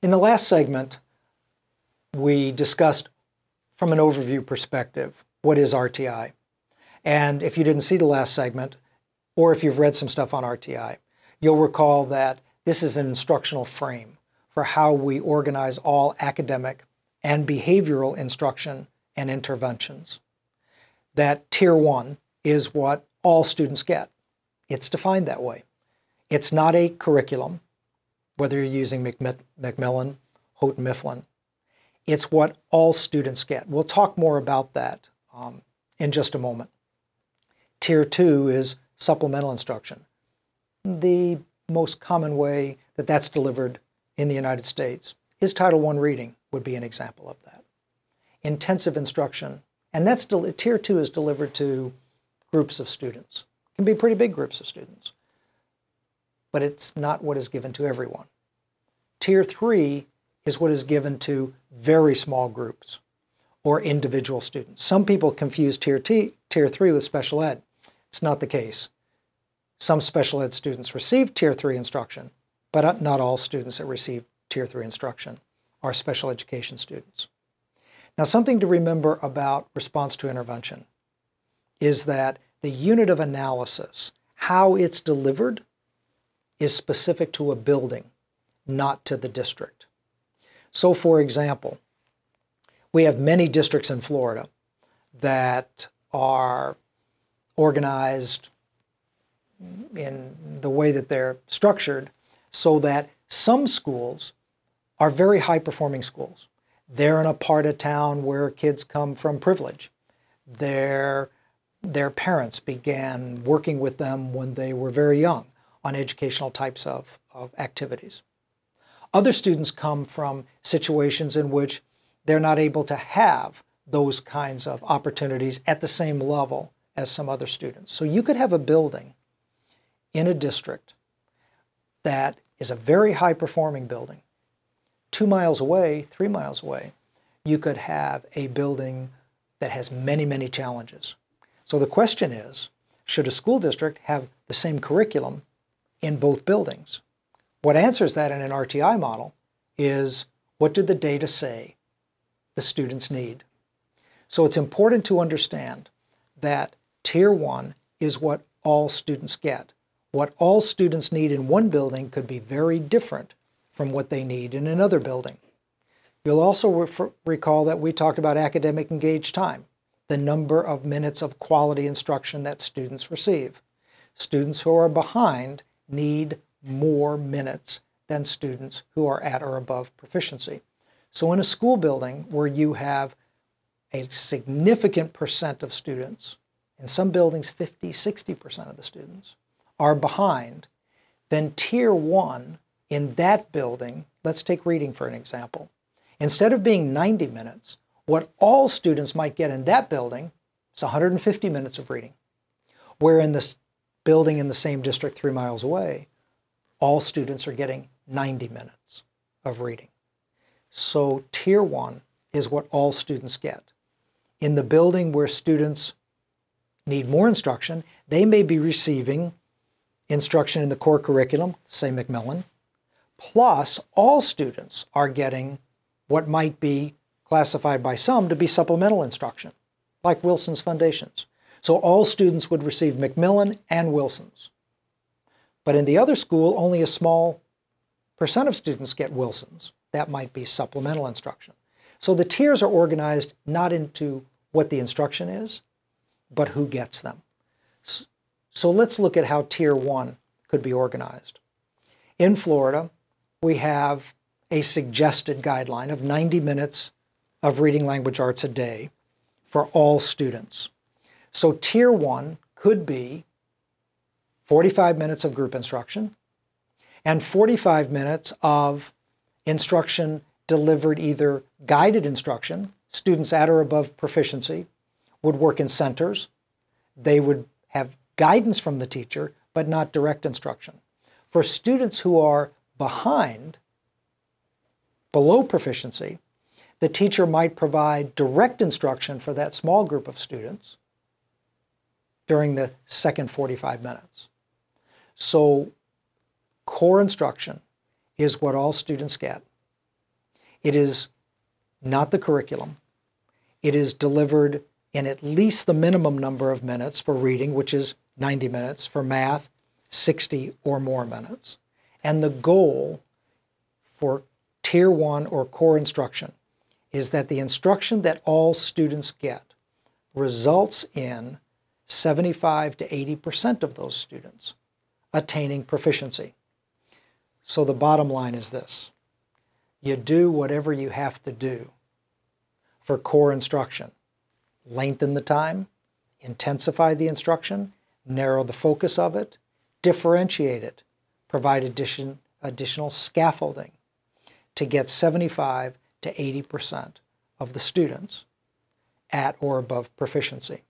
In the last segment, we discussed from an overview perspective what is RTI. And if you didn't see the last segment, or if you've read some stuff on RTI, you'll recall that this is an instructional frame for how we organize all academic and behavioral instruction and interventions. That Tier 1 is what all students get. It's defined that way. It's not a curriculum, whether you're using Macmillan, Houghton Mifflin. It's what all students get. We'll talk more about that um, in just a moment. Tier 2 is supplemental instruction. The most common way that that's delivered in the United States is Title I reading would be an example of that. Intensive instruction, and that's tier two is delivered to groups of students. It can be pretty big groups of students, but it's not what is given to everyone. Tier three is what is given to very small groups or individual students. Some people confuse tier, T, tier three with special ed. It's not the case. Some special ed students receive tier three instruction, but not all students that receive tier three instruction are special education students. Now, something to remember about response to intervention is that the unit of analysis, how it's delivered, is specific to a building, not to the district. So, for example, we have many districts in Florida that are organized in the way that they're structured so that some schools are very high performing schools. They're in a part of town where kids come from privilege. Their, their parents began working with them when they were very young on educational types of, of activities. Other students come from situations in which they're not able to have those kinds of opportunities at the same level as some other students. So you could have a building in a district that is a very high performing building. Two miles away, three miles away, you could have a building that has many, many challenges. So the question is should a school district have the same curriculum in both buildings? What answers that in an RTI model is what did the data say the students need? So it's important to understand that Tier 1 is what all students get. What all students need in one building could be very different from what they need in another building. You'll also refer, recall that we talked about academic engaged time, the number of minutes of quality instruction that students receive. Students who are behind need more minutes than students who are at or above proficiency. So in a school building where you have a significant percent of students, in some buildings 50, 60% of the students, are behind, then tier one in that building, let's take reading for an example. Instead of being 90 minutes, what all students might get in that building is 150 minutes of reading. Where in this building in the same district three miles away, all students are getting 90 minutes of reading. So tier one is what all students get. In the building where students need more instruction, they may be receiving instruction in the core curriculum, say Macmillan, plus all students are getting what might be classified by some to be supplemental instruction, like Wilson's Fundations. So all students would receive Macmillan and Wilson's. But in the other school, only a small percent of students get Wilson's. That might be supplemental instruction. So the tiers are organized not into what the instruction is, but who gets them. So let's look at how Tier 1 could be organized. In Florida, we have a suggested guideline of 90 minutes of reading language arts a day for all students. So Tier 1 could be 45 minutes of group instruction and 45 minutes of instruction delivered either guided instruction, students at or above proficiency would work in centers. They would have guidance from the teacher, but not direct instruction. For students who are behind, below proficiency, the teacher might provide direct instruction for that small group of students during the second 45 minutes. So core instruction is what all students get. It is not the curriculum. It is delivered in at least the minimum number of minutes for reading, which is 90 minutes, for math, 60 or more minutes. And the goal for Tier 1 or core instruction is that the instruction that all students get results in 75 to 80% of those students attaining proficiency. So the bottom line is this you do whatever you have to do for core instruction. Lengthen the time, intensify the instruction, narrow the focus of it, differentiate it, provide addition, additional scaffolding to get 75 to 80% of the students at or above proficiency.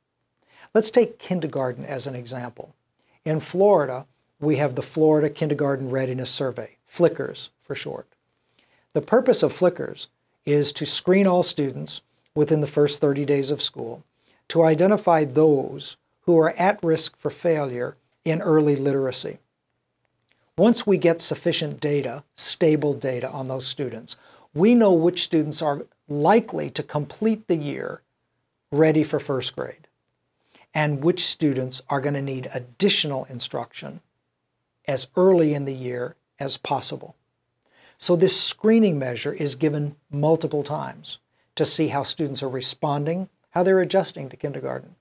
Let's take kindergarten as an example. In Florida, we have the Florida Kindergarten Readiness Survey, Flickers for short. The purpose of Flickers is to screen all students within the first 30 days of school to identify those who are at risk for failure in early literacy. Once we get sufficient data, stable data on those students, we know which students are likely to complete the year ready for first grade and which students are going to need additional instruction as early in the year as possible. So this screening measure is given multiple times to see how students are responding, how they're adjusting to kindergarten,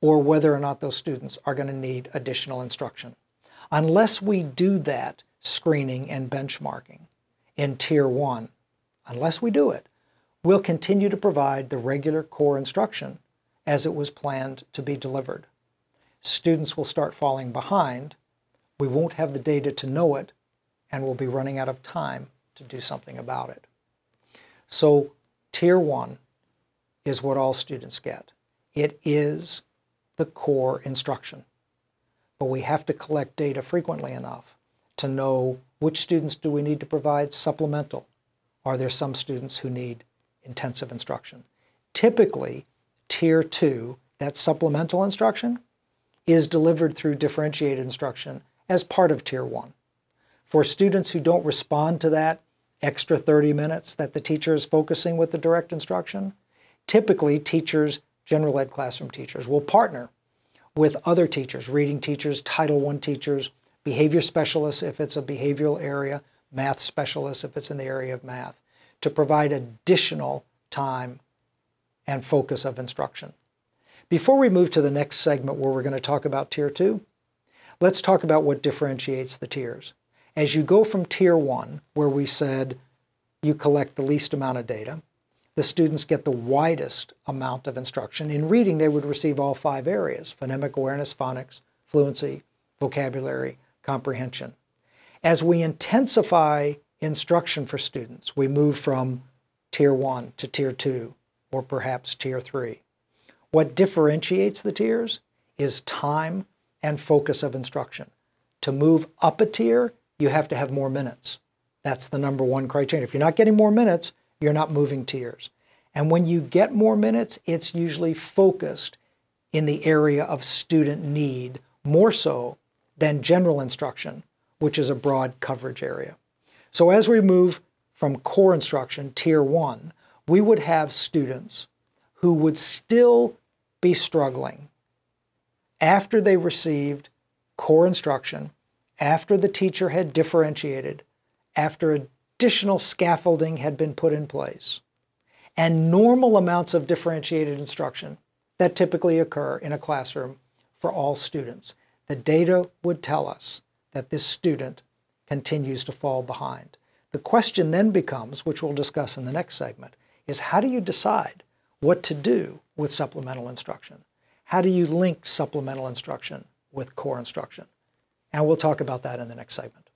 or whether or not those students are going to need additional instruction. Unless we do that screening and benchmarking in Tier 1, unless we do it, we'll continue to provide the regular core instruction as it was planned to be delivered. Students will start falling behind. We won't have the data to know it, and we'll be running out of time to do something about it. So, Tier 1 is what all students get. It is the core instruction. But we have to collect data frequently enough to know which students do we need to provide supplemental. Are there some students who need intensive instruction? Typically, Tier 2, that supplemental instruction, is delivered through differentiated instruction as part of Tier 1. For students who don't respond to that extra 30 minutes that the teacher is focusing with the direct instruction, typically teachers, general ed classroom teachers, will partner with other teachers, reading teachers, Title I teachers, behavior specialists if it's a behavioral area, math specialists if it's in the area of math, to provide additional time and focus of instruction. Before we move to the next segment where we're going to talk about Tier 2, let's talk about what differentiates the tiers. As you go from tier one, where we said you collect the least amount of data, the students get the widest amount of instruction. In reading, they would receive all five areas phonemic awareness, phonics, fluency, vocabulary, comprehension. As we intensify instruction for students, we move from tier one to tier two, or perhaps tier three. What differentiates the tiers is time and focus of instruction. To move up a tier, you have to have more minutes. That's the number one criterion. If you're not getting more minutes, you're not moving tiers. And when you get more minutes, it's usually focused in the area of student need more so than general instruction, which is a broad coverage area. So as we move from core instruction, tier one, we would have students who would still be struggling after they received core instruction after the teacher had differentiated, after additional scaffolding had been put in place, and normal amounts of differentiated instruction that typically occur in a classroom for all students, the data would tell us that this student continues to fall behind. The question then becomes, which we'll discuss in the next segment, is how do you decide what to do with supplemental instruction? How do you link supplemental instruction with core instruction? And we'll talk about that in the next segment.